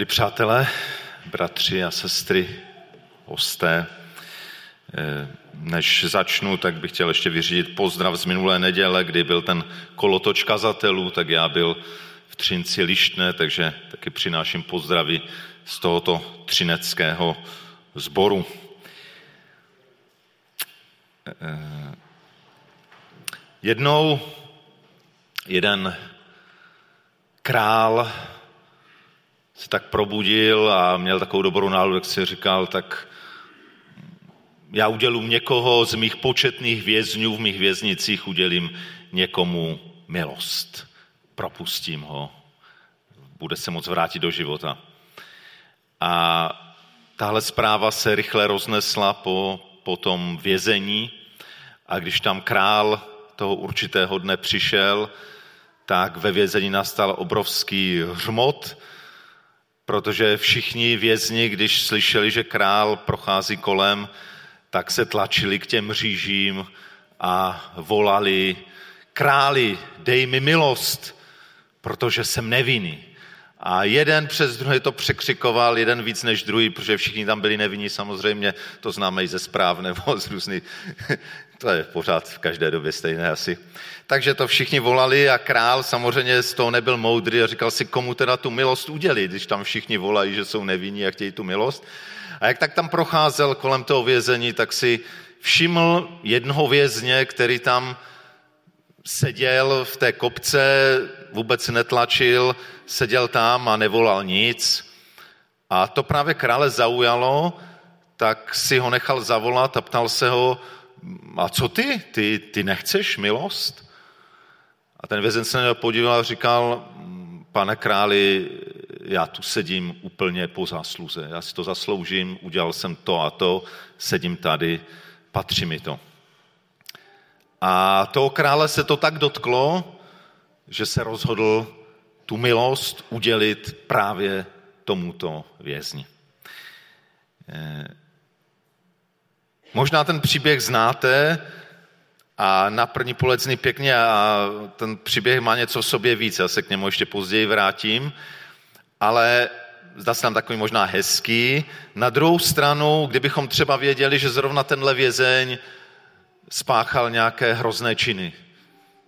Milí přátelé, bratři a sestry, hosté, eh, než začnu, tak bych chtěl ještě vyřídit pozdrav z minulé neděle, kdy byl ten kolotoč kazatelů, tak já byl v Třinci Lištné, takže taky přináším pozdravy z tohoto třineckého sboru. Eh, jednou jeden král se tak probudil a měl takovou dobrou náladu, jak si říkal, tak já udělím někoho z mých početných vězňů v mých věznicích, udělím někomu milost. Propustím ho. Bude se moc vrátit do života. A tahle zpráva se rychle roznesla po, po tom vězení a když tam král toho určitého dne přišel, tak ve vězení nastal obrovský hřmot, protože všichni vězni, když slyšeli, že král prochází kolem, tak se tlačili k těm řížím a volali, králi, dej mi milost, protože jsem nevinný. A jeden přes druhý to překřikoval, jeden víc než druhý, protože všichni tam byli nevinní, samozřejmě, to známe i ze zpráv nebo z různých, to je pořád v každé době stejné asi. Takže to všichni volali a král samozřejmě z toho nebyl moudrý a říkal si, komu teda tu milost udělit, když tam všichni volají, že jsou nevinní a chtějí tu milost. A jak tak tam procházel kolem toho vězení, tak si všiml jednoho vězně, který tam seděl v té kopce, vůbec netlačil, seděl tam a nevolal nic. A to právě krále zaujalo, tak si ho nechal zavolat a ptal se ho, a co ty? Ty, ty nechceš milost? A ten vězen se na podíval a říkal, pane králi, já tu sedím úplně po zásluze, já si to zasloužím, udělal jsem to a to, sedím tady, patří mi to. A toho krále se to tak dotklo, že se rozhodl tu milost udělit právě tomuto vězni. Eh, možná ten příběh znáte a na první pohled pěkně a ten příběh má něco v sobě víc, já se k němu ještě později vrátím, ale zdá se nám takový možná hezký. Na druhou stranu, kdybychom třeba věděli, že zrovna tenhle vězeň spáchal nějaké hrozné činy,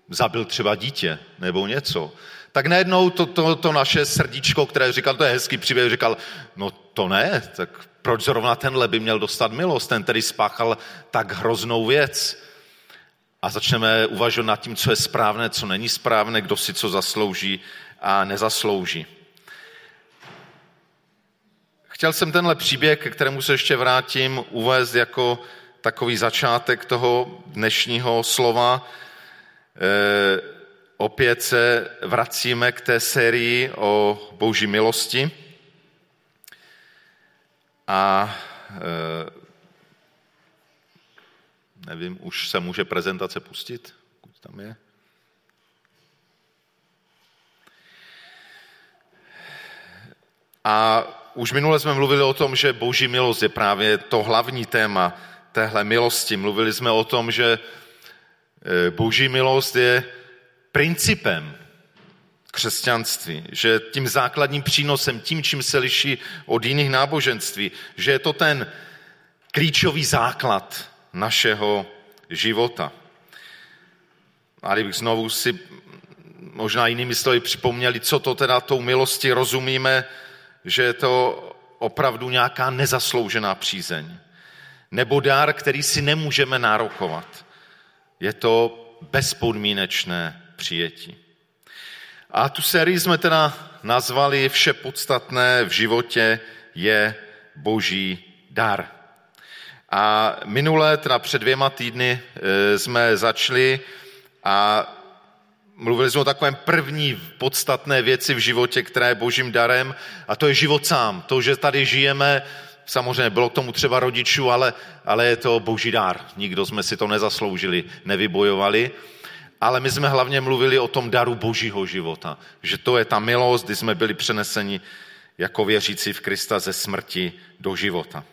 zabil třeba dítě nebo něco, tak najednou to, to, to naše srdíčko, které říkal, to je hezký příběh, říkal, no to ne, tak proč zrovna tenhle by měl dostat milost, ten, který spáchal tak hroznou věc. A začneme uvažovat nad tím, co je správné, co není správné, kdo si co zaslouží a nezaslouží. Chtěl jsem tenhle příběh, ke kterému se ještě vrátím, uvést jako takový začátek toho dnešního slova. E, opět se vracíme k té sérii o boží milosti. A e, nevím, už se může prezentace pustit, pokud tam je. A už minule jsme mluvili o tom, že boží milost je právě to hlavní téma téhle milosti. Mluvili jsme o tom, že e, boží milost je principem křesťanství, že tím základním přínosem, tím, čím se liší od jiných náboženství, že je to ten klíčový základ našeho života. A kdybych znovu si možná jinými slovy připomněli, co to teda tou milosti rozumíme, že je to opravdu nějaká nezasloužená přízeň. Nebo dár, který si nemůžeme nárokovat. Je to bezpodmínečné přijetí. A tu sérii jsme teda nazvali Vše podstatné v životě je boží dar. A minulé, teda před dvěma týdny, e, jsme začali a mluvili jsme o takovém první podstatné věci v životě, která je božím darem a to je život sám. To, že tady žijeme, samozřejmě bylo k tomu třeba rodičů, ale, ale je to boží dar. Nikdo jsme si to nezasloužili, nevybojovali ale my jsme hlavně mluvili o tom daru božího života, že to je ta milost, kdy jsme byli přeneseni jako věřící v Krista ze smrti do života.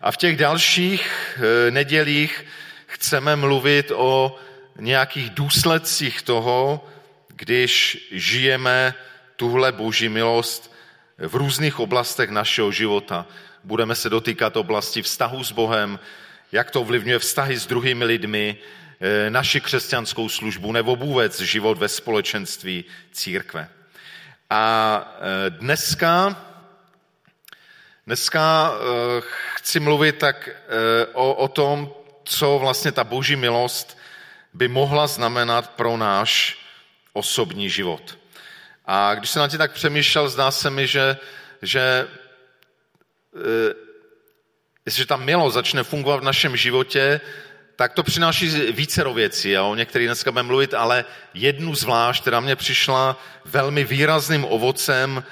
A v těch dalších eh, nedělích chceme mluvit o nějakých důsledcích toho, když žijeme tuhle boží milost v různých oblastech našeho života. Budeme se dotýkat oblasti vztahu s Bohem, jak to ovlivňuje vztahy s druhými lidmi, eh, naši křesťanskou službu nebo vůbec život ve společenství církve. A eh, dneska, dneska eh, chci mluvit tak o, o tom, co vlastně ta boží milost by mohla znamenat pro náš osobní život. A když jsem na tě tak přemýšlel, zdá se mi, že, že jestliže ta milost začne fungovat v našem životě, tak to přináší více věcí, o některých dneska budeme mluvit, ale jednu zvlášť, která mě přišla velmi výrazným ovocem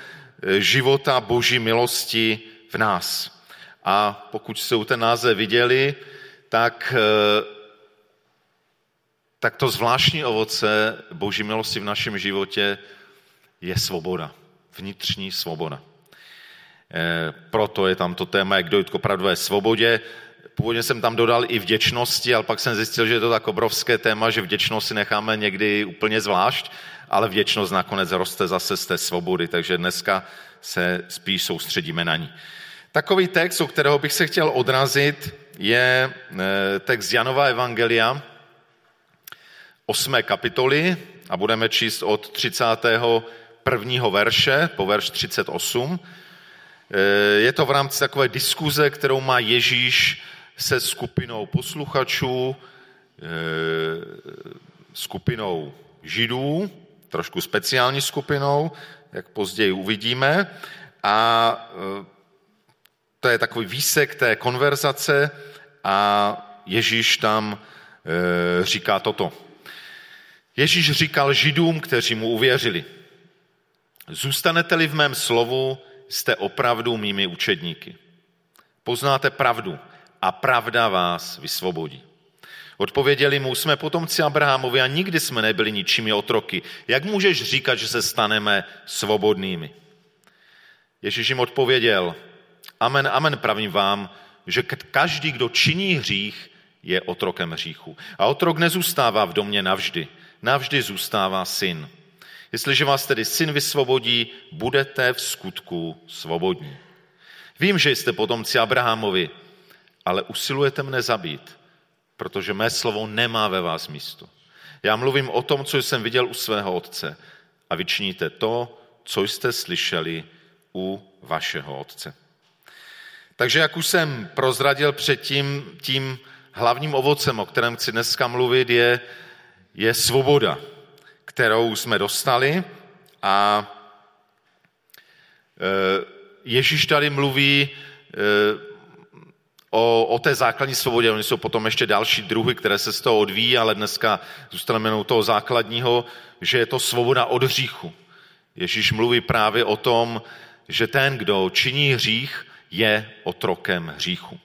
e, života boží milosti v nás. A pokud jste ten název viděli, tak, e, tak to zvláštní ovoce boží milosti v našem životě je svoboda. Vnitřní svoboda. Eh, proto je tam to téma, jak dojít k opravdové svobodě. Původně jsem tam dodal i vděčnosti, ale pak jsem zjistil, že je to tak obrovské téma, že vděčnost si necháme někdy úplně zvlášť, ale vděčnost nakonec roste zase z té svobody, takže dneska se spíš soustředíme na ní. Takový text, o kterého bych se chtěl odrazit, je eh, text Janova Evangelia, 8. kapitoly a budeme číst od 31. verše po verš 38. Eh, je to v rámci takové diskuze, kterou má Ježíš se skupinou posluchačů, eh, skupinou židů, trošku speciální skupinou, jak později uvidíme. A eh, to je takový výsek té konverzace a Ježíš tam říká toto. Ježíš říkal židům, kteří mu uvěřili. Zůstanete-li v mém slovu, jste opravdu mými učedníky. Poznáte pravdu a pravda vás vysvobodí. Odpověděli mu, jsme potomci Abrahamovi a nikdy jsme nebyli ničími otroky. Jak můžeš říkat, že se staneme svobodnými? Ježíš jim odpověděl, amen, amen, pravím vám, že každý, kdo činí hřích, je otrokem hříchu. A otrok nezůstává v domě navždy. Navždy zůstává syn. Jestliže vás tedy syn vysvobodí, budete v skutku svobodní. Vím, že jste potomci Abrahamovi, ale usilujete mne zabít, protože mé slovo nemá ve vás místo. Já mluvím o tom, co jsem viděl u svého otce a vyčiníte to, co jste slyšeli u vašeho otce. Takže jak už jsem prozradil předtím, tím hlavním ovocem, o kterém chci dneska mluvit, je, je svoboda kterou jsme dostali a e, Ježíš tady mluví e, o, o té základní svobodě. Oni jsou potom ještě další druhy, které se z toho odvíjí, ale dneska zůstaneme jenom toho základního, že je to svoboda od hříchu. Ježíš mluví právě o tom, že ten, kdo činí hřích, je otrokem hříchu.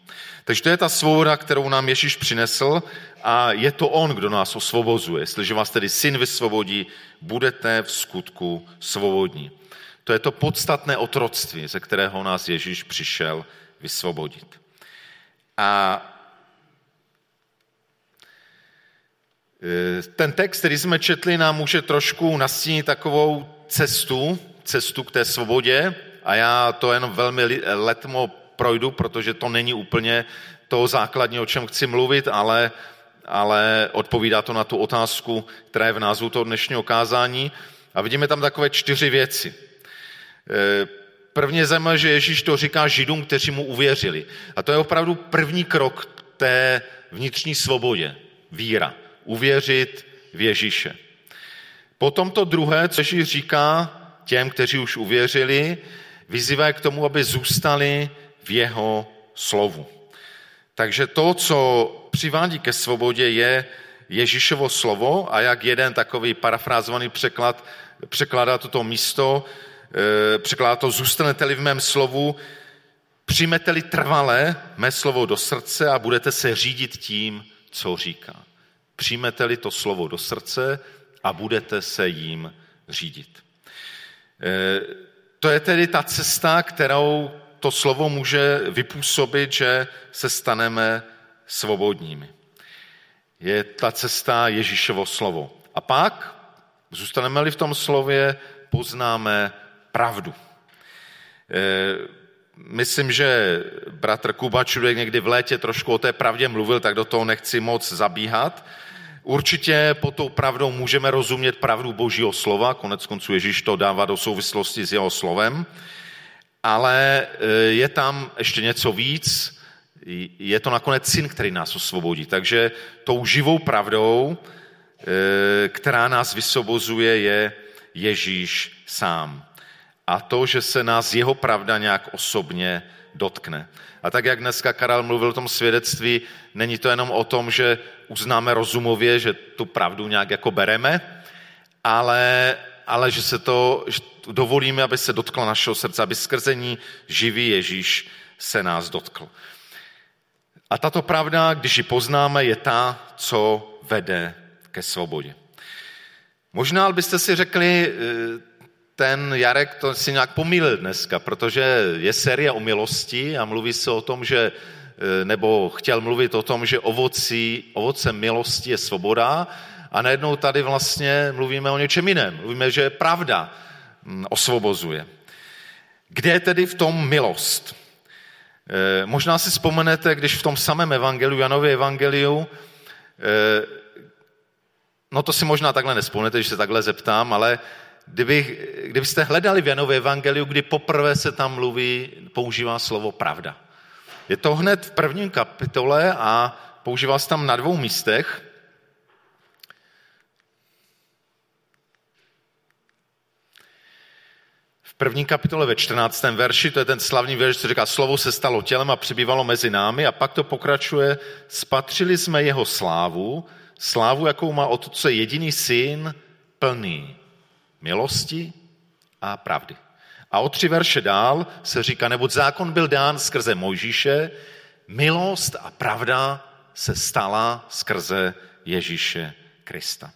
Takže to je ta svoboda, kterou nám Ježíš přinesl a je to on, kdo nás osvobozuje. Jestliže vás tedy syn vysvobodí, budete v skutku svobodní. To je to podstatné otroctví, ze kterého nás Ježíš přišel vysvobodit. A e, ten text, který jsme četli, nám může trošku nastínit takovou cestu, cestu k té svobodě a já to jenom velmi letmo projdu, protože to není úplně to základní, o čem chci mluvit, ale ale odpovídá to na tu otázku, která je v názvu toho dnešního kázání. A vidíme tam takové čtyři věci. E, prvně zajímavé, že Ježíš to říká židům, kteří mu uvěřili. A to je opravdu první krok té vnitřní svobodě. Víra. Uvěřit v Ježíše. Potom to druhé, co Ježíš říká těm, kteří už uvěřili, vyzývá k tomu, aby zůstali v jeho slovu. Takže to, co přivádí ke svobodě, je Ježíšovo slovo a jak jeden takový parafrázovaný překlad překládá toto místo, eh, překládá to zůstanete-li v mém slovu, přijmete-li trvale mé slovo do srdce a budete se řídit tím, co říká. Přijmete-li to slovo do srdce a budete se jím řídit. To je tedy ta cesta, kterou to slovo může vypůsobit, že se staneme svobodními. Je ta cesta Ježíšovo slovo. A pak, zůstaneme-li v tom slově, poznáme pravdu. Myslím, že bratr Kuba Čudek někdy v létě trošku o té pravdě mluvil, tak do toho nechci moc zabíhat. Určitě pod tou pravdou můžeme rozumět pravdu Božího slova, konec konců Ježíš to dává do souvislosti s jeho slovem, ale e, je tam ještě něco víc, je to nakonec syn, který nás osvobodí. Takže tou živou pravdou, e, která nás vysvobozuje, je Ježíš sám. A to, že se nás jeho pravda nějak osobně dotkne. A tak, jak dneska Karel mluvil o tom svědectví, není to jenom o tom, že uznáme rozumově, že tu pravdu nějak jako bereme, ale, ale že se to že dovolíme, aby se dotklo našeho srdce, aby skrzení živý Ježíš se nás dotkl. A tato pravda, když ji poznáme, je ta, co vede ke svobodě. Možná byste si řekli, ten Jarek to si nějak pomýlil dneska, protože je série o milosti a mluví se o tom, že e, nebo chtěl mluvit o tom, že ovocí, ovocem milosti je svoboda a najednou tady vlastně mluvíme o něčem jiném. Mluvíme, že pravda osvobozuje. Kde je tedy v tom milost? E, možná si vzpomenete, když v tom samém evangeliu, Janově evangeliu, e, no to si možná takhle nespomnete, když se takhle zeptám, ale kdyby, kdybyste hledali v Janové evangeliu, kdy poprvé se tam mluví, používá slovo pravda. Je to hned v prvním kapitole a používá se tam na dvou místech. V první kapitole ve 14. verši, to je ten slavný verš, co říká, slovo se stalo tělem a přibývalo mezi námi a pak to pokračuje, spatřili jsme jeho slávu, slávu, jakou má otce jediný syn, plný milosti a pravdy. A o tři verše dál se říká, neboť zákon byl dán skrze Mojžíše, milost a pravda se stala skrze Ježíše Krista.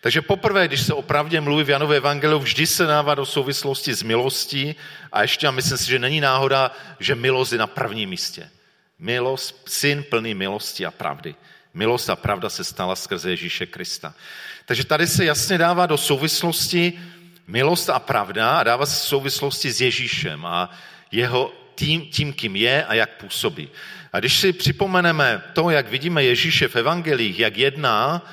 Takže poprvé, když se o pravdě mluví v Janové evangeliu, vždy se dává do souvislosti s milostí a ještě, a myslím si, že není náhoda, že milost je na prvním místě. Milost, syn plný milosti a pravdy. Milost a pravda se stala skrze Ježíše Krista. Takže tady se jasně dává do souvislosti milost a pravda a dává se souvislosti s Ježíšem a jeho tím, tím, kým je a jak působí. A když si připomeneme to, jak vidíme Ježíše v evangelích, jak jedná,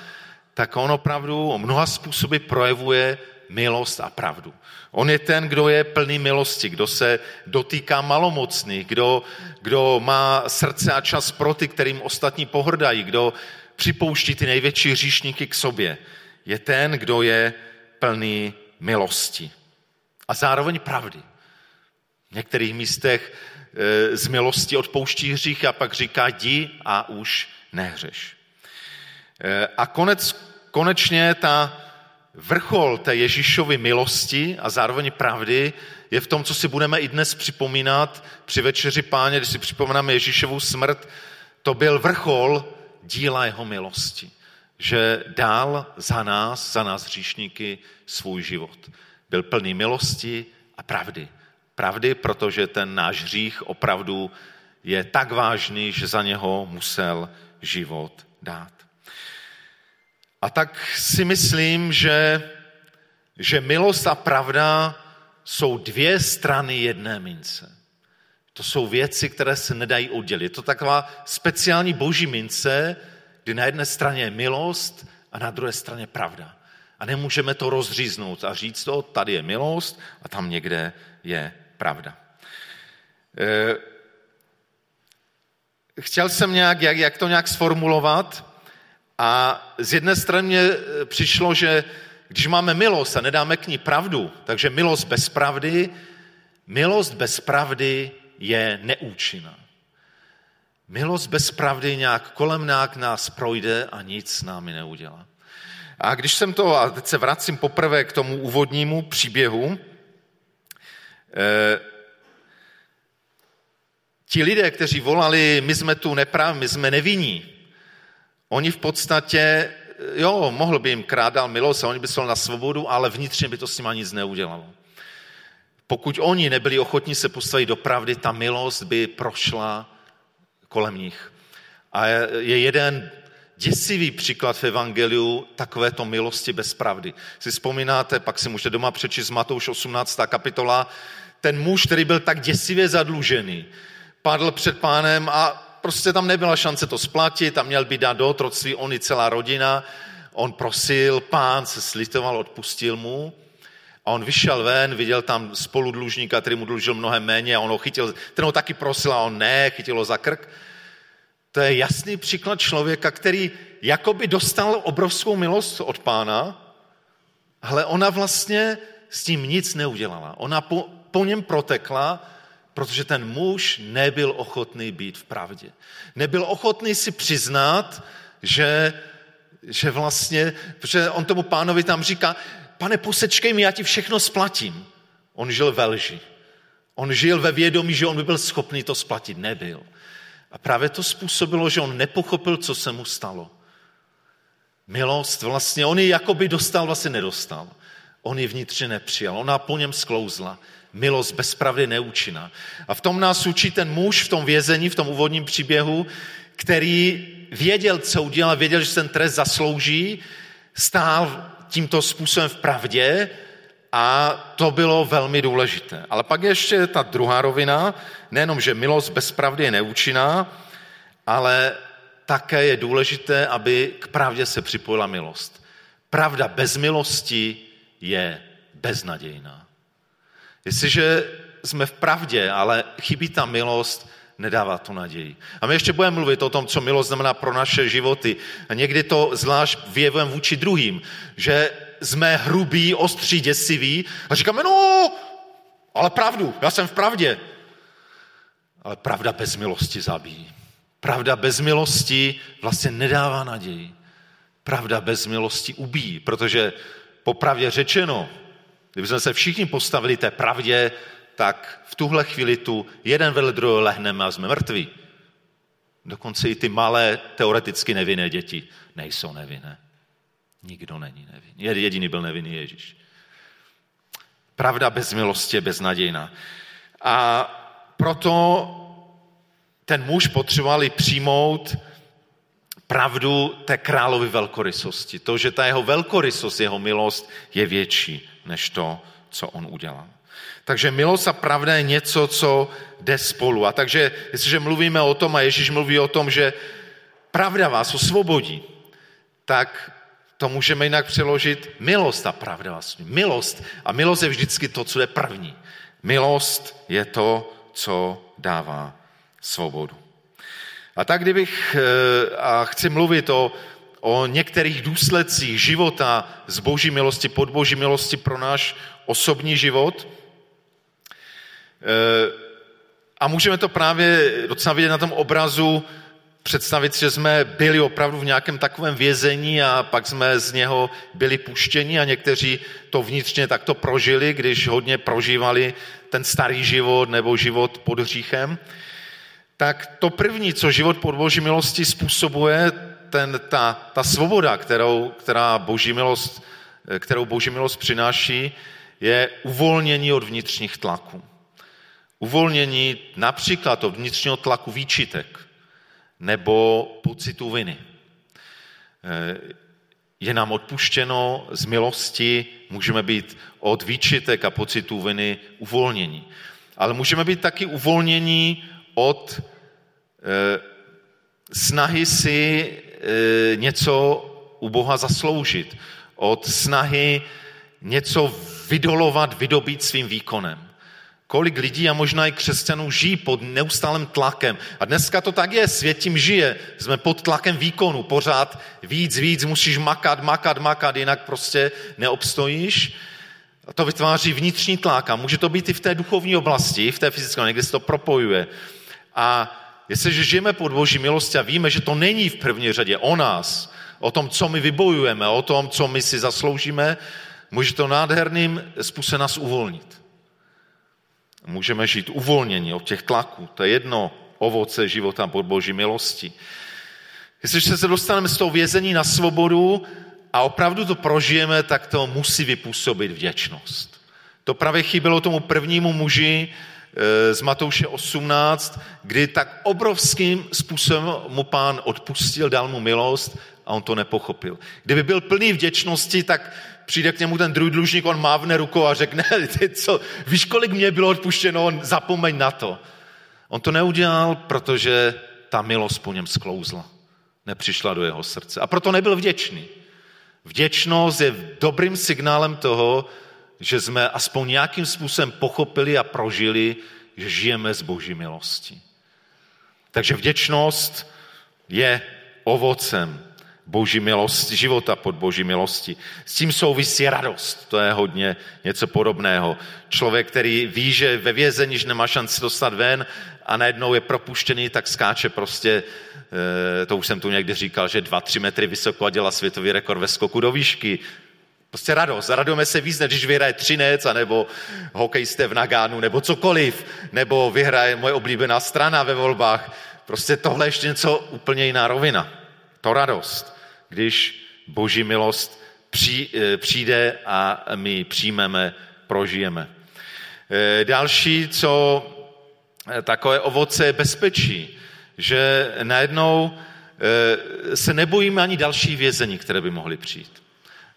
tak on opravdu mnoha způsoby projevuje milost a pravdu. On je ten, kdo je plný milosti, kdo se dotýká malomocných, kdo, kdo má srdce a čas pro ty, kterým ostatní pohrdají, kdo připouští ty největší říšníky k sobě je ten, kdo je plný milosti. A zároveň pravdy. V některých místech e, z milosti odpouští hřích a pak říká jdi a už nehřeš. E, a konec, konečně ta vrchol té Ježíšovy milosti a zároveň pravdy je v tom, co si budeme i dnes připomínat při večeři páně, když si připomínáme Ježíšovu smrt, to byl vrchol díla jeho milosti že dál za nás, za nás hříšníky, svůj život. Byl plný milosti a pravdy. Pravdy, protože ten náš hřích opravdu je tak vážný, že za něho musel život dát. A tak si myslím, že, že milost a pravda jsou dvě strany jedné mince. To jsou věci, které se nedají oddělit. Je to taková speciální boží mince, kdy na jedné straně je milost a na druhé straně pravda. A nemůžeme to rozříznout a říct to, tady je milost a tam někde je pravda. E, chtěl jsem nějak, jak, jak to nějak sformulovat a z jedné strany mě e, přišlo, že když máme milost a nedáme k ní pravdu, takže milost bez pravdy, milost bez pravdy je neúčinná. Milost bez pravdy nějak kolem nás projde a nic s námi neudělá. A když jsem to, a teď se vracím poprvé k tomu úvodnímu příběhu, eh, ti lidé, kteří volali, my jsme tu neprav, my jsme nevinní, oni v podstatě, jo, mohl by jim krát milost a oni by se na svobodu, ale vnitřně by to s nimi nic neudělalo. Pokud oni nebyli ochotní se postavit do pravdy, ta milost by prošla kolem nich. A je jeden děsivý příklad v Evangeliu takovéto milosti bez pravdy. Si vzpomínáte, pak si můžete doma přečíst Matouš 18. kapitola, ten muž, který byl tak děsivě zadlužený, padl před pánem a prostě tam nebyla šance to splatit a měl by dát do otroctví on i celá rodina. On prosil, pán se slitoval, odpustil mu. A on vyšel ven, viděl tam spoludlužníka, který mu dlužil mnohem méně a on ho chytil, ten ho taky prosil a on ne, chytil ho za krk. To je jasný příklad člověka, který jakoby dostal obrovskou milost od pána, ale ona vlastně s tím nic neudělala. Ona po, po něm protekla, protože ten muž nebyl ochotný být v pravdě. Nebyl ochotný si přiznat, že, že vlastně, protože on tomu pánovi tam říká, pane, posečkej mi, já ti všechno splatím. On žil ve lži. On žil ve vědomí, že on by byl schopný to splatit. Nebyl. A právě to způsobilo, že on nepochopil, co se mu stalo. Milost vlastně, on ji jakoby dostal, vlastně nedostal. On ji vnitřně nepřijal, ona po něm sklouzla. Milost bez pravdy neúčinná. A v tom nás učí ten muž v tom vězení, v tom úvodním příběhu, který věděl, co udělal, věděl, že ten trest zaslouží, stál tímto způsobem v pravdě a to bylo velmi důležité. Ale pak je ještě ta druhá rovina, nejenom, že milost bez pravdy je neúčinná, ale také je důležité, aby k pravdě se připojila milost. Pravda bez milosti je beznadějná. Jestliže jsme v pravdě, ale chybí ta milost, nedává to naději. A my ještě budeme mluvit o tom, co milost znamená pro naše životy. A někdy to zvlášť vyjevujeme vůči druhým, že jsme hrubí, ostří, děsiví a říkáme, no, ale pravdu, já jsem v pravdě. Ale pravda bez milosti zabíjí. Pravda bez milosti vlastně nedává naději. Pravda bez milosti ubíjí, protože popravdě řečeno, kdyby jsme se všichni postavili té pravdě, tak v tuhle chvíli tu jeden vedle druhého lehneme a jsme mrtví. Dokonce i ty malé, teoreticky nevinné děti nejsou nevinné. Nikdo není nevinný. Jediný byl nevinný Ježíš. Pravda bez milosti je beznadějná. A proto ten muž potřeboval přijmout pravdu té královy velkorysosti. To, že ta jeho velkorysost, jeho milost je větší než to, co on udělal. Takže milost a pravda je něco, co jde spolu. A takže, jestliže mluvíme o tom, a Ježíš mluví o tom, že pravda vás osvobodí, tak to můžeme jinak přeložit milost a pravda vlastně. Milost. A milost je vždycky to, co je první. Milost je to, co dává svobodu. A tak kdybych, eh, a chci mluvit o, o některých důsledcích života z boží milosti, pod boží milosti pro náš osobní život, eh, a můžeme to právě docela vidět na tom obrazu, představit, že jsme byli opravdu v nějakém takovém vězení a pak jsme z něho byli puštěni a někteří to vnitřně takto prožili, když hodně prožívali ten starý život nebo život pod hříchem. Tak to první, co život pod boží milosti způsobuje, ten, ta, ta svoboda, kterou, která boží milost, kterou boží milost přináší, je uvolnění od vnitřních tlaků. Uvolnění například od vnitřního tlaku výčitek nebo pocitu viny. Je nám odpuštěno z milosti, můžeme být od výčitek a pocitů viny uvolnění. Ale můžeme být taky uvolnění od e, snahy si něco u Boha zasloužit, od snahy něco vydolovat, vydobít svým výkonem. Kolik lidí a možná i křesťanů žijí pod neustálým tlakem. A dneska to tak je, svět tím žije. Jsme pod tlakem výkonu, pořád víc, víc, musíš makat, makat, makat, jinak prostě neobstojíš. A to vytváří vnitřní tlak a může to být i v té duchovní oblasti, v té fyzické, někde se to propojuje. A jestliže žijeme pod boží milosti a víme, že to není v první řadě o nás, o tom, co my vybojujeme, o tom, co my si zasloužíme, může to nádherným způsobem nás uvolnit. Můžeme žít uvolnění od těch tlaků. To je jedno ovoce života pod boží milosti. Jestliže se dostaneme z toho vězení na svobodu a opravdu to prožijeme, tak to musí vypůsobit vděčnost. To právě chybělo tomu prvnímu muži, z Matouše 18, kdy tak obrovským způsobem mu pán odpustil, dal mu milost a on to nepochopil. Kdyby byl plný vděčnosti, tak přijde k němu ten druhý dlužník, on mávne rukou a řekne, ty co, víš, kolik mě bylo odpuštěno, on zapomeň na to. On to neudělal, protože ta milost po něm sklouzla. Nepřišla do jeho srdce. A proto nebyl vděčný. Vděčnost je dobrým signálem toho, že jsme aspoň nějakým způsobem pochopili a prožili, že žijeme z boží milosti. Takže vděčnost je ovocem boží milosti, života pod boží milosti. S tím souvisí radost, to je hodně něco podobného. Člověk, který ví, že ve vězení, že nemá šanci dostat ven a najednou je propuštěný, tak skáče prostě, eh, to už jsem tu někdy říkal, že dva, tři metry vysoko a dělá světový rekord ve skoku do výšky. Prostě radost. Radujeme se víc, když vyhraje Třinec, anebo hokejisté v Nagánu, nebo cokoliv, nebo vyhraje moje oblíbená strana ve volbách. Prostě tohle je ještě něco úplně jiná rovina. To radost, když boží milost eh, přijde a my přijmeme, prožijeme. Eh, další, co eh, takové ovoce je bezpečí, že najednou se nebojíme ani další vězení, které by mohly přijít.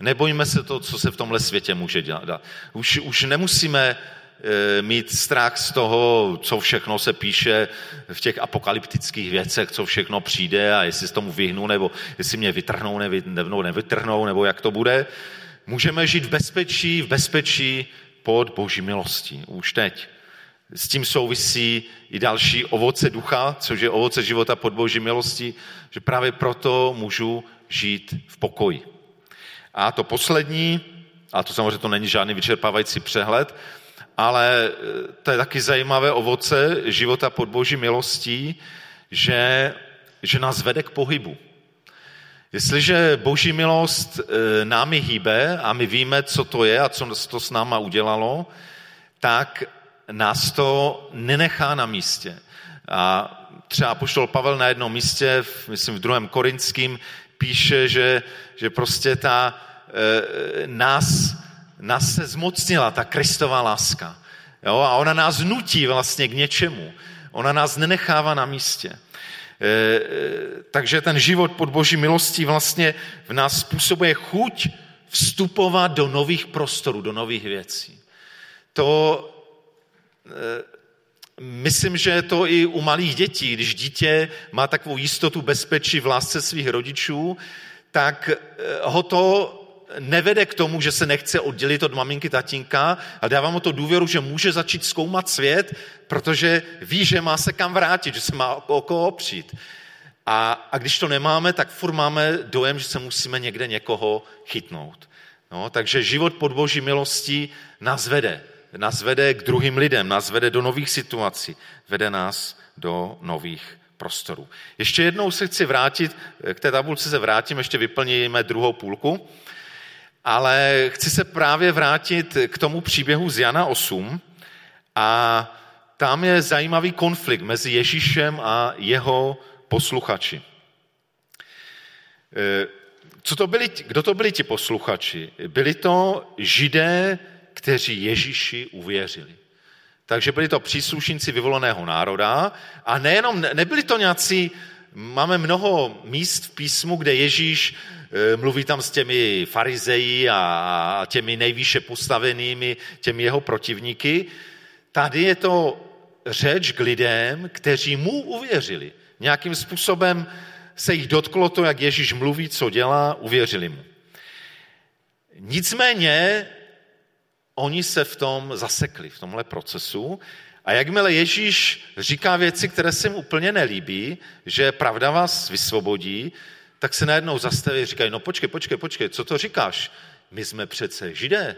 Nebojíme se to, co se v tomhle světě může dělat. Už, už nemusíme Eh, mít strach z toho, co všechno se píše v těch apokalyptických věcech, co všechno přijde a jestli z tomu vyhnu, nebo jestli mě vytrhnou, nebo nevytrhnou, nebo jak to bude. Můžeme žít v bezpečí, v bezpečí pod boží milostí, už teď. S tím souvisí i další ovoce ducha, což je ovoce života pod boží milostí, že právě proto můžu žít v pokoji. A to poslední, a to samozřejmě to není žádný vyčerpávající přehled, ale eh, to je taky zajímavé ovoce života pod boží milostí, že, že nás vede k pohybu. Jestliže boží milost eh, námi hýbe a my víme, co to je a co to s náma udělalo, tak nás to nenechá na místě. A třeba poštol Pavel na jednom místě, myslím v druhém korinským, píše, že, že prostě ta e, nás nás se zmocnila ta Kristová láska. Jo? A ona nás nutí vlastně k něčemu. Ona nás nenechává na místě. E, e, takže ten život pod boží milostí vlastně v nás způsobuje chuť vstupovat do nových prostorů, do nových věcí. To e, Myslím, že je to i u malých dětí. Když dítě má takovou jistotu bezpečí v lásce svých rodičů, tak e, ho to nevede k tomu, že se nechce oddělit od maminky, tatínka a dává mu to důvěru, že může začít zkoumat svět, protože ví, že má se kam vrátit, že se má o koho opřít. A, a když to nemáme, tak furt máme dojem, že se musíme někde někoho chytnout. No, takže život pod boží milostí nás vede. Nás vede k druhým lidem, nás vede do nových situací, vede nás do nových prostorů. Ještě jednou se chci vrátit, k té tabulce se vrátím, ještě vyplníme druhou půlku. Ale chci se právě vrátit k tomu příběhu z Jana 8 a tam je zajímavý konflikt mezi Ježíšem a jeho posluchači. E, co to byli, kdo to byli ti posluchači? Byli to židé, kteří Ježíši uvěřili. Takže byli to příslušníci vyvoleného národa a nejenom, nebyli to nějací, máme mnoho míst v písmu, kde Ježíš Eh, mluví tam s těmi farizeji a těmi nejvýše postavenými, těmi jeho protivníky. Tady je to řeč k lidem, kteří mu uvěřili. Nějakým způsobem se jich dotklo to, jak Ježíš mluví, co dělá, uvěřili mu. Nicméně oni se v tom zasekli, v tomhle procesu. A jakmile Ježíš říká věci, které se mu úplně nelíbí, že pravda vás vysvobodí, tak se najednou zastaví a říkají, no počkej, počkej, počkej, co to říkáš? My jsme přece židé,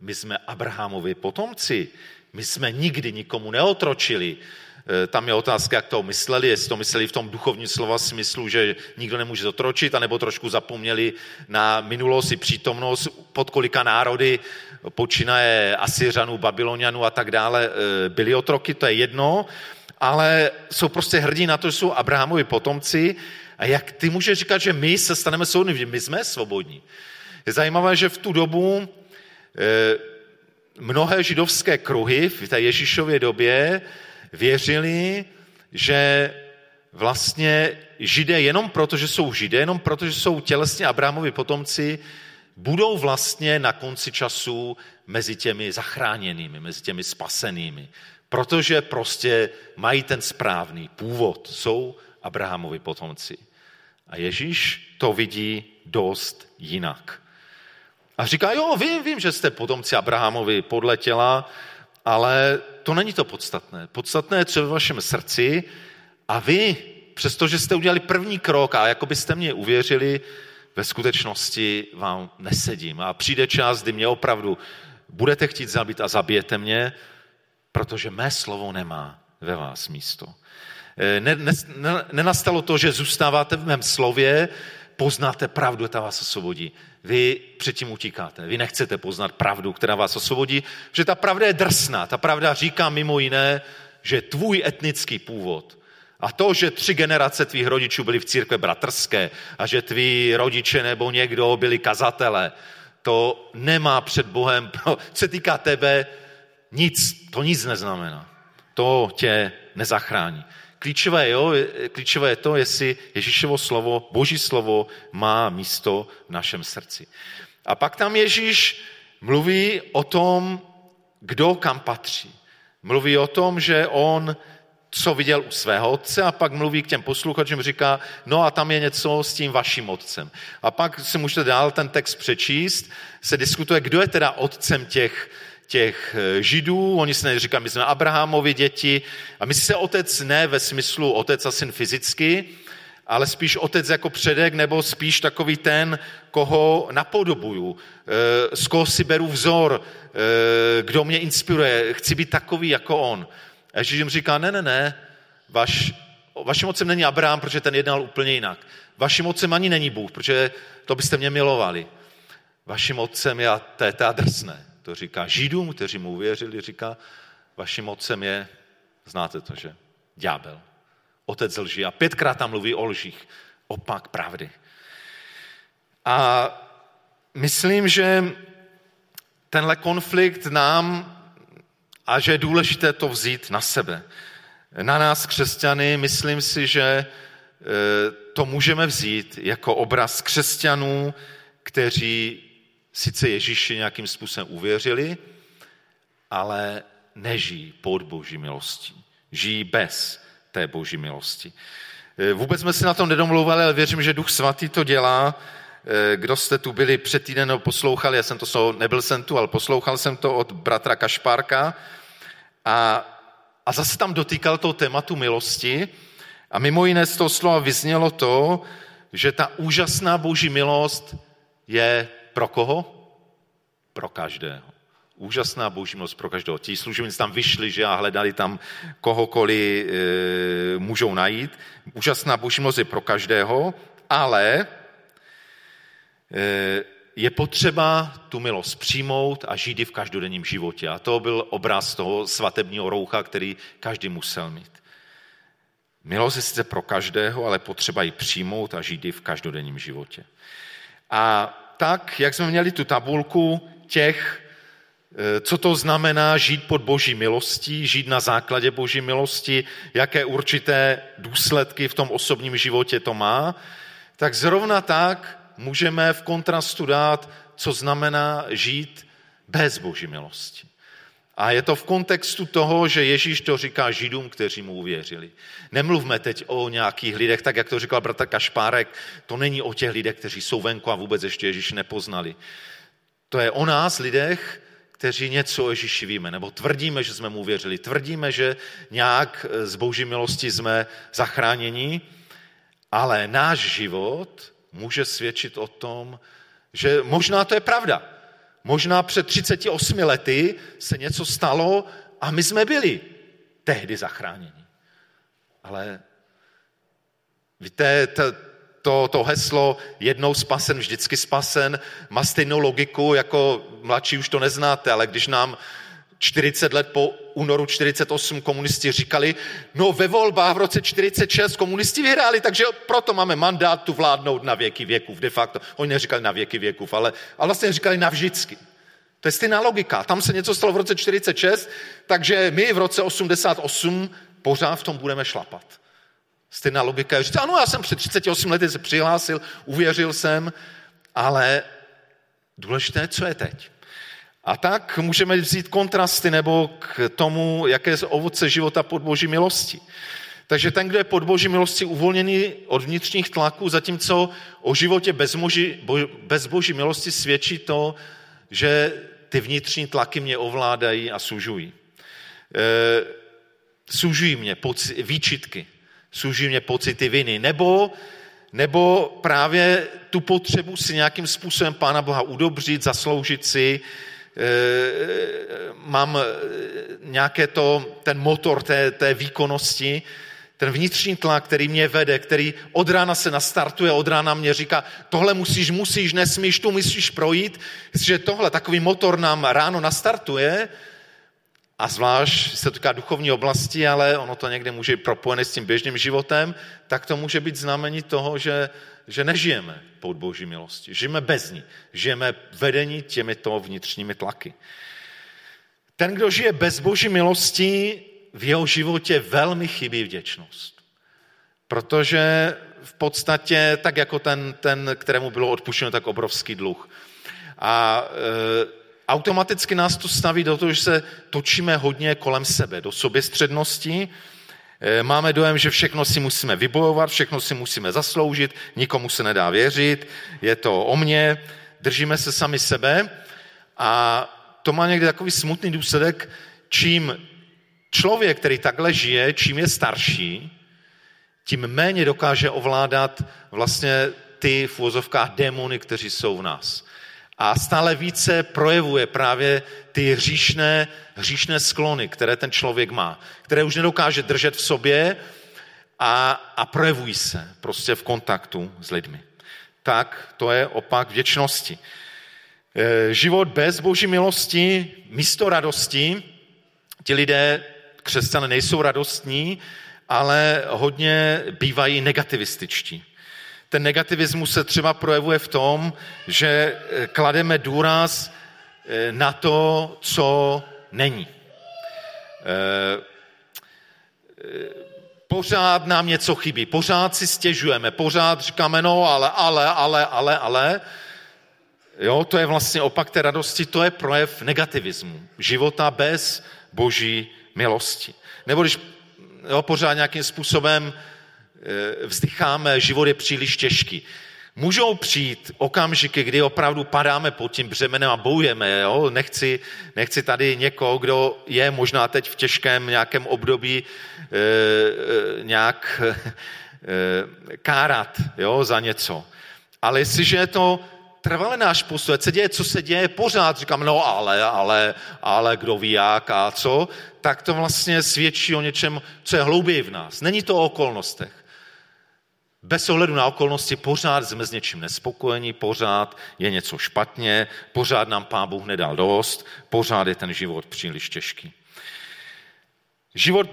my jsme Abrahamovi potomci, my jsme nikdy nikomu neotročili. E, tam je otázka, jak to mysleli, jestli to mysleli v tom duchovním slova smyslu, že nikdo nemůže zotročit, anebo trošku zapomněli na minulost i přítomnost, pod kolika národy, počínaje Asyřanů, Babylonianů a tak dále, e, byli otroky, to je jedno, ale jsou prostě hrdí na to, že jsou Abrahamovi potomci a jak ty můžeš říkat, že my se staneme soudní, my jsme svobodní. Je zajímavé, že v tu dobu eh, mnohé židovské kruhy v té Ježíšově době věřili, že vlastně židé jenom proto, že jsou židé, jenom proto, že jsou tělesně Abrahamovi potomci, budou vlastně na konci času mezi těmi zachráněnými, mezi těmi spasenými, protože prostě mají ten správný původ, jsou Abrahamovi potomci. A Ježíš to vidí dost jinak. A říká, jo, vím, vím, že jste potomci Abrahamovi podle těla, ale to není to podstatné. Podstatné je, co ve vašem srdci a vy, přestože jste udělali první krok a jako byste mě uvěřili, ve skutečnosti vám nesedím. A přijde čas, kdy mě opravdu budete chtít zabít a zabijete mě, protože mé slovo nemá ve vás místo. Ne, nenastalo to, že zůstáváte v mém slově, poznáte pravdu, ta vás osvobodí. Vy předtím utíkáte. Vy nechcete poznat pravdu, která vás osvobodí, že ta pravda je drsná. Ta pravda říká mimo jiné, že tvůj etnický původ a to, že tři generace tvých rodičů byli v církve bratrské a že tví rodiče nebo někdo byli kazatele, to nemá před Bohem, co se týká tebe, nic, to nic neznamená. To tě nezachrání. Klíčové, jo, klíčové je to, jestli Ježíšovo slovo, Boží slovo má místo v našem srdci. A pak tam Ježíš mluví o tom, kdo kam patří. Mluví o tom, že on co viděl u svého otce a pak mluví k těm posluchačům, říká, no a tam je něco s tím vaším otcem. A pak si můžete dál ten text přečíst, se diskutuje, kdo je teda otcem těch, těch eh, židů, oni se neříkají, my jsme Abrahamovi děti, a myslí se otec ne ve smyslu otec a syn fyzicky, ale spíš otec jako předek, nebo spíš takový ten, koho napodobuju, eh, z koho si beru vzor, eh, kdo mě inspiruje, chci být takový jako on. A Ježíš jim říká, ne, ne, ne, vaš, vaším otcem není Abraham, protože ten jednal úplně jinak. Vaším otcem ani není Bůh, protože to byste mě milovali. Vaším otcem je, to je ta drsné, to říká Židům, kteří mu uvěřili, říká, vaším otcem je, znáte to, že? Ďábel. Otec lží. A pětkrát tam mluví o lžích. Opak pravdy. A myslím, že tenhle konflikt nám a že je důležité to vzít na sebe. Na nás, křesťany, myslím si, že e, to můžeme vzít jako obraz křesťanů, kteří sice Ježíši nějakým způsobem uvěřili, ale nežijí pod boží milostí. Žijí bez té boží milosti. E, vůbec jsme si na tom nedomlouvali, ale věřím, že Duch Svatý to dělá. E, kdo jste tu byli před týden poslouchali, já jsem to, nebyl jsem tu, ale poslouchal jsem to od bratra Kašpárka, a, a zase tam dotýkal toho tématu milosti a mimo jiné z toho slova vyznělo to, že ta úžasná boží milost je pro koho? Pro každého. Úžasná boží milost pro každého. Ti služebníci tam vyšli že a hledali tam kohokoliv e, můžou najít. Úžasná boží milost je pro každého, ale e, je potřeba tu milost přijmout a žít i v každodenním životě. A to byl obraz toho svatebního roucha, který každý musel mít. Milost je sice pro každého, ale potřeba ji přijmout a žít i v každodenním životě. A tak, jak jsme měli tu tabulku těch, eh, co to znamená žít pod boží milostí, žít na základě boží milosti, jaké určité důsledky v tom osobním životě to má, tak zrovna tak můžeme v kontrastu dát, co znamená žít bez boží milosti. A je to v kontextu toho, že Ježíš to říká židům, kteří mu uvěřili. Nemluvme teď o nějakých lidech, tak jak to říkal bratr Kašpárek, to není o těch lidech, kteří jsou venku a vůbec ještě Ježíš nepoznali. To je o nás, lidech, kteří něco o Ježíši víme, nebo tvrdíme, že jsme mu uvěřili, tvrdíme, že nějak z boží milosti jsme zachráněni, ale náš život může svědčit o tom, že možná to je pravda. Možná před 38 lety se něco stalo a my jsme byli tehdy zachráněni. Ale víte, to, to, to heslo jednou spasen, vždycky spasen má stejnou logiku, jako mladší už to neznáte, ale když nám 40 let po únoru 48 komunisti říkali, no ve volbách v roce 46 komunisti vyhráli, takže proto máme mandát tu vládnout na věky věků. De facto, oni neříkali na věky věků, ale, ale vlastně říkali navždycky. To je stejná logika. Tam se něco stalo v roce 46, takže my v roce 88 pořád v tom budeme šlapat. Stejná logika je říct, ano, já jsem před 38 lety se přihlásil, uvěřil jsem, ale Důležité, co je teď. A tak můžeme vzít kontrasty nebo k tomu, jaké je ovoce života pod boží milosti. Takže ten, kdo je pod boží milosti uvolněný od vnitřních tlaků, zatímco o životě bez, moži, bez boží milosti svědčí to, že ty vnitřní tlaky mě ovládají a sužují. E, sužují mě poci, výčitky, sužují mě pocity viny, nebo, nebo právě tu potřebu si nějakým způsobem Pána Boha udobřit, zasloužit si, mám nějaké to, ten motor té, té výkonnosti, ten vnitřní tlak, který mě vede, který od rána se nastartuje, od rána mě říká, tohle musíš, musíš, nesmíš, tu musíš projít. Jestliže tohle, takový motor nám ráno nastartuje, a zvlášť se to týká duchovní oblasti, ale ono to někde může být propojené s tím běžným životem, tak to může být znamení toho, že, že nežijeme pod boží milosti. Žijeme bez ní. Žijeme vedení těmito vnitřními tlaky. Ten, kdo žije bez boží milosti, v jeho životě velmi chybí vděčnost. Protože v podstatě, tak jako ten, ten kterému bylo odpuštěno tak obrovský dluh. A e, automaticky nás to staví do toho, že se točíme hodně kolem sebe, do soběstřednosti. E, máme dojem, že všechno si musíme vybojovat, všechno si musíme zasloužit, nikomu se nedá věřit, je to o mně, držíme se sami sebe a to má někdy takový smutný důsledek, čím Člověk, který takhle žije, čím je starší, tím méně dokáže ovládat vlastně ty v démony, kteří jsou v nás. A stále více projevuje právě ty hříšné, hříšné sklony, které ten člověk má, které už nedokáže držet v sobě a, a projevují se prostě v kontaktu s lidmi. Tak to je opak věčnosti. E, život bez boží milosti, místo radosti, ti lidé křesťané nejsou radostní, ale hodně bývají negativističtí. Ten negativismus se třeba projevuje v tom, že eh, klademe důraz eh, na to, co není. Eh, pořád nám něco chybí, pořád si stěžujeme, pořád říkáme, no ale, ale, ale, ale, ale. Jo, to je vlastně opak té radosti, to je projev negativismu. Života bez boží milosti. Nebo když jo, pořád nějakým způsobem vzdycháme, život je příliš těžký. Můžou přijít okamžiky, kdy opravdu padáme pod tím břemenem a bojujeme. Jo? Nechci, nechci tady někoho, kdo je možná teď v těžkém nějakém období e, e, nějak e, kárat jo, za něco. Ale jestliže je to trvale náš postoj, se děje, co se děje, pořád říkám, no ale, ale, ale kdo ví jak a co, tak to vlastně svědčí o něčem, co je hlouběji v nás. Není to o okolnostech. Bez ohledu na okolnosti pořád jsme s něčím nespokojení, pořád je něco špatně, pořád nám Pán Bůh nedal dost, pořád je ten život příliš těžký. Život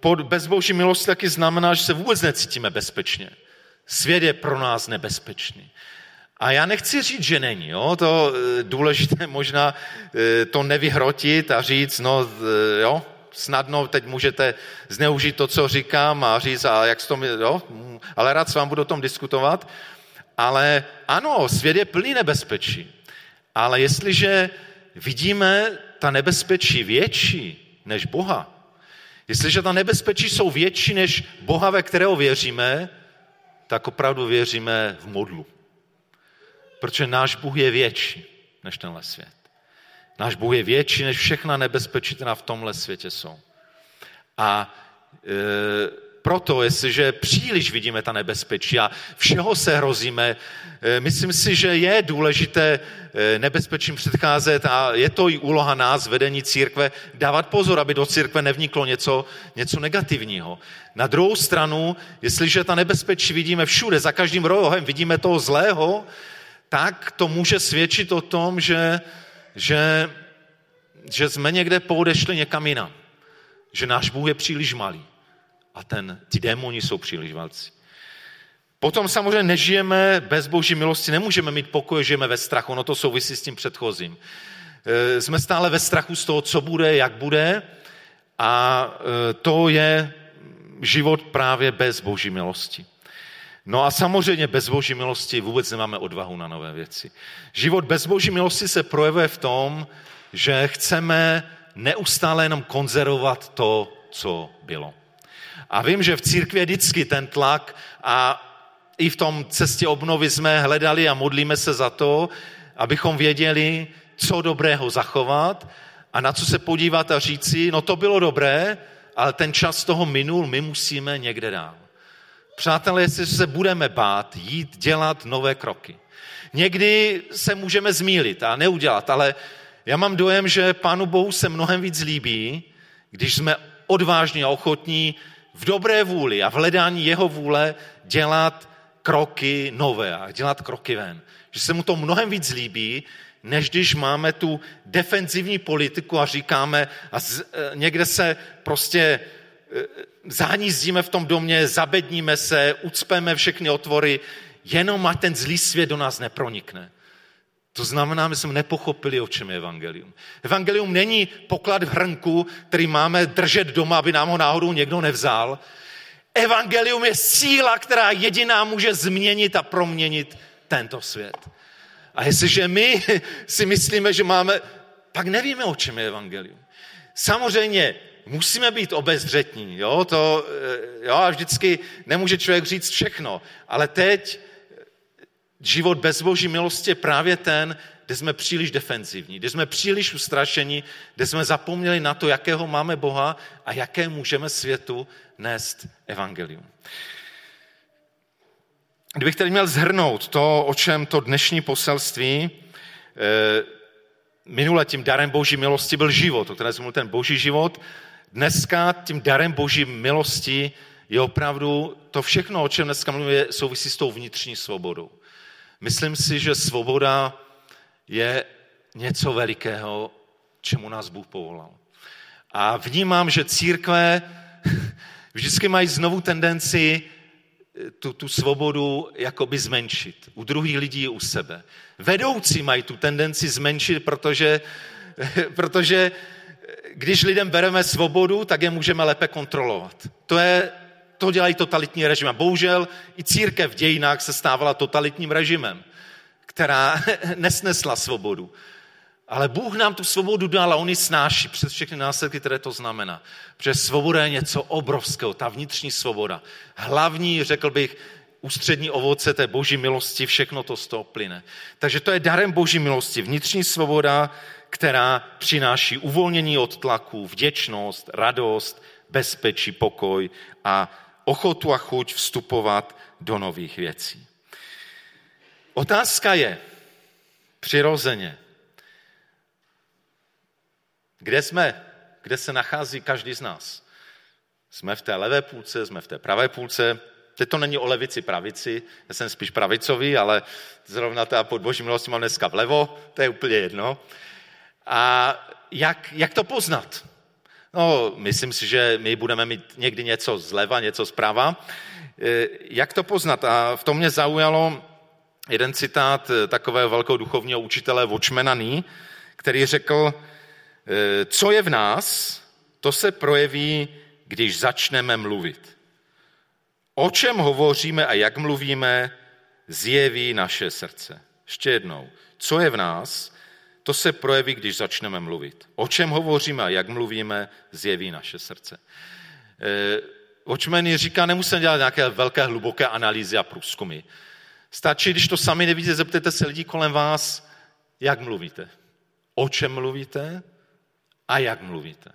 pod bezboží milosti taky znamená, že se vůbec necítíme bezpečně. Svět je pro nás nebezpečný. A já nechci říct, že není. Jo? To e, důležité možná e, to nevyhrotit a říct, no e, jo, snadno teď můžete zneužít to, co říkám a říct, a jak to, jo, ale rád s vám budu o tom diskutovat. Ale ano, svět je plný nebezpečí. Ale jestliže vidíme ta nebezpečí větší než Boha, jestliže ta nebezpečí jsou větší než Boha, ve kterého věříme, tak opravdu věříme v modlu. Protože náš Bůh je větší než tenhle svět. Náš Bůh je větší než všechna nebezpečí, která v tomhle světě jsou. A e, proto, jestliže příliš vidíme ta nebezpečí a všeho se hrozíme, e, myslím si, že je důležité e, nebezpečím předcházet a je to i úloha nás, vedení církve, dávat pozor, aby do církve nevniklo něco, něco negativního. Na druhou stranu, jestliže ta nebezpečí vidíme všude, za každým rohem vidíme toho zlého, tak to může svědčit o tom, že, že, že jsme někde poudešli někam jinam. Že náš Bůh je příliš malý a ten, ty démoni jsou příliš velcí. Potom samozřejmě nežijeme bez boží milosti, nemůžeme mít pokoj, žijeme ve strachu, ono to souvisí s tím předchozím. E, jsme stále ve strachu z toho, co bude, jak bude a e, to je život právě bez boží milosti. No a samozřejmě bez boží milosti vůbec nemáme odvahu na nové věci. Život bez boží milosti se projevuje v tom, že chceme neustále jenom konzervovat to, co bylo. A vím, že v církvi je vždycky ten tlak a i v tom cestě obnovy jsme hledali a modlíme se za to, abychom věděli, co dobrého zachovat a na co se podívat a říci, no to bylo dobré, ale ten čas toho minul, my musíme někde dál. Přátelé, jestli se budeme bát jít dělat nové kroky. Někdy se můžeme zmílit a neudělat, ale já mám dojem, že Pánu Bohu se mnohem víc líbí, když jsme odvážní a ochotní v dobré vůli a v hledání jeho vůle dělat kroky nové a dělat kroky ven. Že se mu to mnohem víc líbí, než když máme tu defenzivní politiku a říkáme a z, e, někde se prostě zánízdíme v tom domě, zabedníme se, ucpeme všechny otvory, jenom ať ten zlý svět do nás nepronikne. To znamená, my jsme nepochopili, o čem je evangelium. Evangelium není poklad v hrnku, který máme držet doma, aby nám ho náhodou někdo nevzal. Evangelium je síla, která jediná může změnit a proměnit tento svět. A jestliže my si myslíme, že máme, pak nevíme, o čem je evangelium. Samozřejmě musíme být obezřetní, jo, to, eh, jo, a vždycky nemůže člověk říct všechno, ale teď život bez boží milosti je právě ten, kde jsme příliš defenzivní, kde jsme příliš ustrašení, kde jsme zapomněli na to, jakého máme Boha a jaké můžeme světu nést evangelium. Kdybych tedy měl zhrnout to, o čem to dnešní poselství, eh, minule tím darem boží milosti byl život, o kterém jsem mluvil, ten boží život, dneska tím darem boží milosti je opravdu to všechno, o čem dneska mluvíme, souvisí s tou vnitřní svobodou. Myslím si, že svoboda je něco velikého, čemu nás Bůh povolal. A vnímám, že církve vždycky mají znovu tendenci tu, tu svobodu jakoby zmenšit. U druhých lidí u sebe. Vedoucí mají tu tendenci zmenšit, protože, protože když lidem bereme svobodu, tak je můžeme lépe kontrolovat. To, je, to dělají totalitní režim. A bohužel i církev v dějinách se stávala totalitním režimem, která nesnesla svobodu. Ale Bůh nám tu svobodu dal a on ji snáší přes všechny následky, které to znamená. Protože svoboda je něco obrovského, ta vnitřní svoboda. Hlavní, řekl bych, ústřední ovoce té boží milosti, všechno to z toho plyne. Takže to je darem boží milosti, vnitřní svoboda, která přináší uvolnění od tlaku, vděčnost, radost, bezpečí, pokoj a ochotu a chuť vstupovat do nových věcí. Otázka je, přirozeně, kde jsme? Kde se nachází každý z nás? Jsme v té levé půlce, jsme v té pravé půlce. Teď to není o levici, pravici, já jsem spíš pravicový, ale zrovna ta pod boží milostí mám dneska vlevo, to je úplně jedno. A jak, jak to poznat? No, myslím si, že my budeme mít někdy něco zleva, něco zprava. E, jak to poznat? A v tom mě zaujalo jeden citát takového velkého duchovního učitele Watchmana který řekl, Eh, co je v nás, to se projeví, když začneme mluvit. O čem hovoříme a jak mluvíme, zjeví naše srdce. Ještě jednou. Co je v nás, to se projeví, když začneme mluvit. O čem hovoříme a jak mluvíme, zjeví naše srdce. Očmeny eh, říká, nemusíme dělat nějaké velké, hluboké analýzy a průzkumy. Stačí, když to sami nevíte, zeptejte se lidí kolem vás, jak mluvíte. O čem mluvíte a jak mluvíte.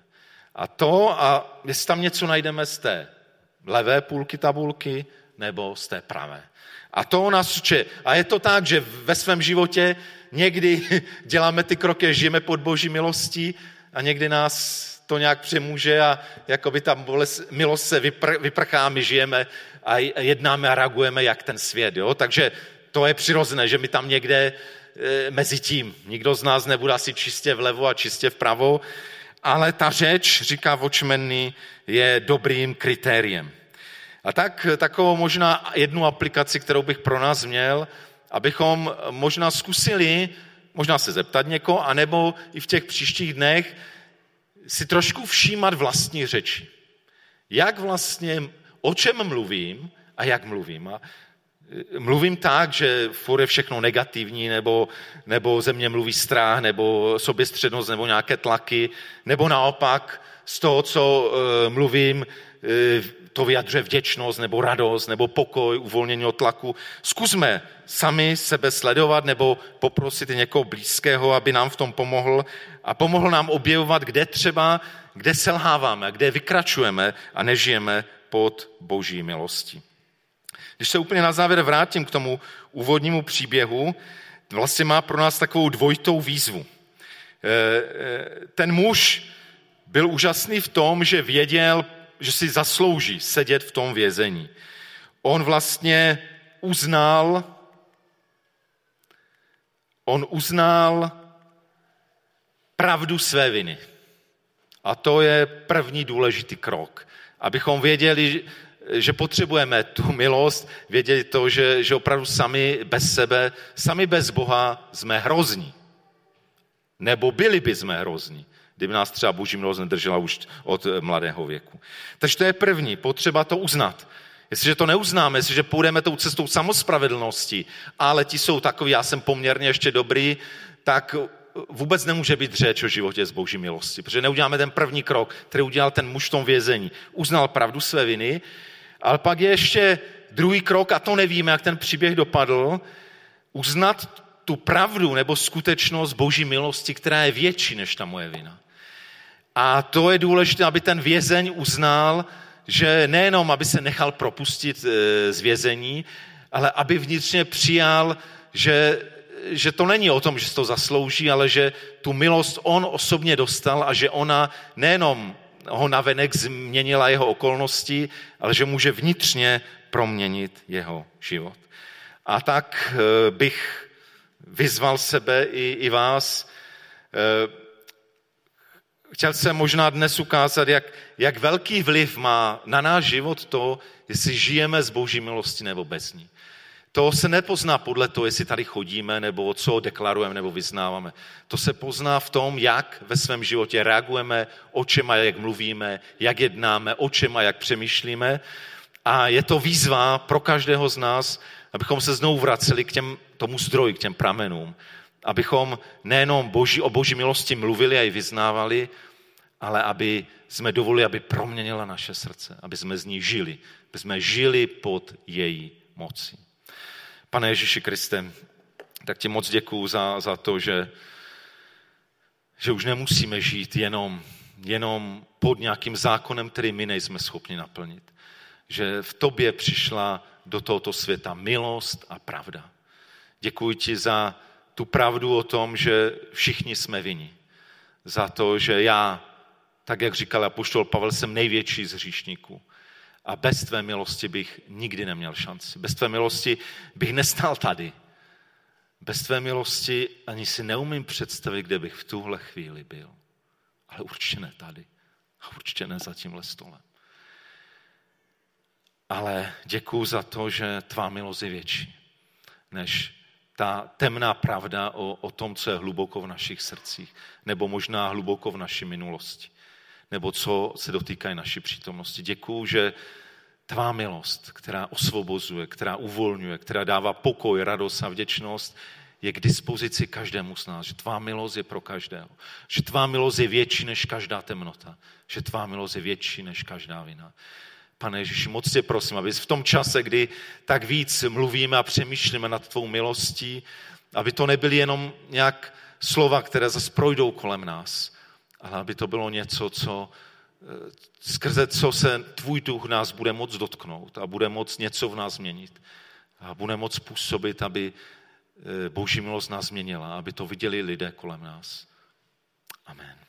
A to, a jestli tam něco najdeme z té levé půlky tabulky nebo z té pravé. A to nás uče. A je to tak, že ve svém životě někdy děláme ty kroky, žijeme pod boží milostí a někdy nás to nějak přemůže a jakoby ta milost se vypr, vyprchá, my žijeme a jednáme a reagujeme jak ten svět. Jo? Takže to je přirozené, že my tam někde E, mezi tím. Nikdo z nás nebude asi čistě vlevo a čistě vpravo, ale ta řeč, říká Watchmeny, je dobrým kritériem. A tak takovou možná jednu aplikaci, kterou bych pro nás měl, abychom možná zkusili, možná se zeptat někoho, anebo i v těch příštích dnech si trošku všímat vlastní řeči. Jak vlastně, o čem mluvím a jak mluvím. A mluvím tak, že furt je všechno negativní, nebo, nebo ze mě mluví strach, nebo soběstřednost, nebo nějaké tlaky, nebo naopak z toho, co uh, mluvím, uh, to vyjadřuje vděčnost, nebo radost, nebo pokoj, uvolnění od tlaku. Zkusme sami sebe sledovat, nebo poprosit někoho blízkého, aby nám v tom pomohl a pomohl nám objevovat, kde třeba, kde selháváme, kde vykračujeme a nežijeme pod boží milostí. Když se úplně na závěr vrátím k tomu úvodnímu příběhu, vlastně má pro nás takovou dvojitou výzvu. Eh, eh, ten muž byl úžasný v tom, že věděl, že si zaslouží sedět v tom vězení. On vlastně uznal, on uznal pravdu své viny. A to je první důležitý krok. Abychom věděli, že potřebujeme tu milost, věděli to, že, že opravdu sami bez sebe, sami bez Boha jsme hrozní. Nebo byli by jsme hrozní, kdyby nás třeba boží milost nedržela už od mladého věku. Takže to je první, potřeba to uznat. Jestliže to neuznáme, jestliže půjdeme tou cestou samospravedlnosti, ale ti jsou takový, já jsem poměrně ještě dobrý, tak vůbec nemůže být řeč o životě z boží milosti, protože neuděláme ten první krok, který udělal ten muž v tom vězení. Uznal pravdu své viny, ale pak je ještě druhý krok, a to nevíme, jak ten příběh dopadl, uznat tu pravdu nebo skutečnost boží milosti, která je větší než ta moje vina. A to je důležité, aby ten vězeň uznal, že nejenom, aby se nechal propustit e, z vězení, ale aby vnitřně přijal, že, že to není o tom, že se to zaslouží, ale že tu milost on osobně dostal a že ona nejenom ho navenek změnila jeho okolnosti, ale že může vnitřně proměnit jeho život. A tak e, bych vyzval sebe i, i vás, e, chtěl jsem možná dnes ukázat, jak, jak velký vliv má na náš život to, jestli žijeme z boží milosti nebo bez ní. To se nepozná podle toho, jestli tady chodíme, nebo co deklarujeme, nebo vyznáváme. To se pozná v tom, jak ve svém životě reagujeme, o čem a jak mluvíme, jak jednáme, o čem a jak přemýšlíme. A je to výzva pro každého z nás, abychom se znovu vraceli k těm, tomu zdroji, k těm pramenům abychom nejenom boží, o boží milosti mluvili a ji vyznávali, ale aby jsme dovolili, aby proměnila naše srdce, aby jsme z ní žili, aby jsme žili pod její mocí. Pane Ježíši Kriste, tak ti moc děkuju za, za to, že, že už nemusíme žít jenom, jenom pod nějakým zákonem, který my nejsme schopni naplnit. Že v tobě přišla do tohoto světa milost a pravda. Děkuji ti za tu pravdu o tom, že všichni jsme vinni. Za to, že já, tak jak říkal apoštol Pavel, jsem největší z hříšníků. A bez tvé milosti bych nikdy neměl šanci. Bez tvé milosti bych nestál tady. Bez tvé milosti ani si neumím představit, kde bych v tuhle chvíli byl. Ale určitě ne tady. A určitě ne za tímhle stolem. Ale děkuju za to, že tvá milost je větší než ta temná pravda o, o tom, co je hluboko v našich srdcích, nebo možná hluboko v naší minulosti, nebo co se dotýká naší přítomnosti. Děkuju, že tvá milost, která osvobozuje, která uvolňuje, která dává pokoj, radost a vděčnost, je k dispozici každému z nás, že tvá milost je pro každého, že tvá milost je větší než každá temnota, že tvá milost je větší než každá vina. Pane Ježíši, moc tě prosím, abys v tom čase, kdy tak víc mluvíme a přemýšlíme nad tvou milostí, aby to nebyly jenom nějak slova, které zase projdou kolem nás, ale aby to bylo něco, co, eh, skrze co se tvůj duch nás bude moc dotknout a bude moc něco v nás změnit. A bude moc působit, aby eh, boží milost nás změnila, aby to viděli lidé kolem nás. Amen.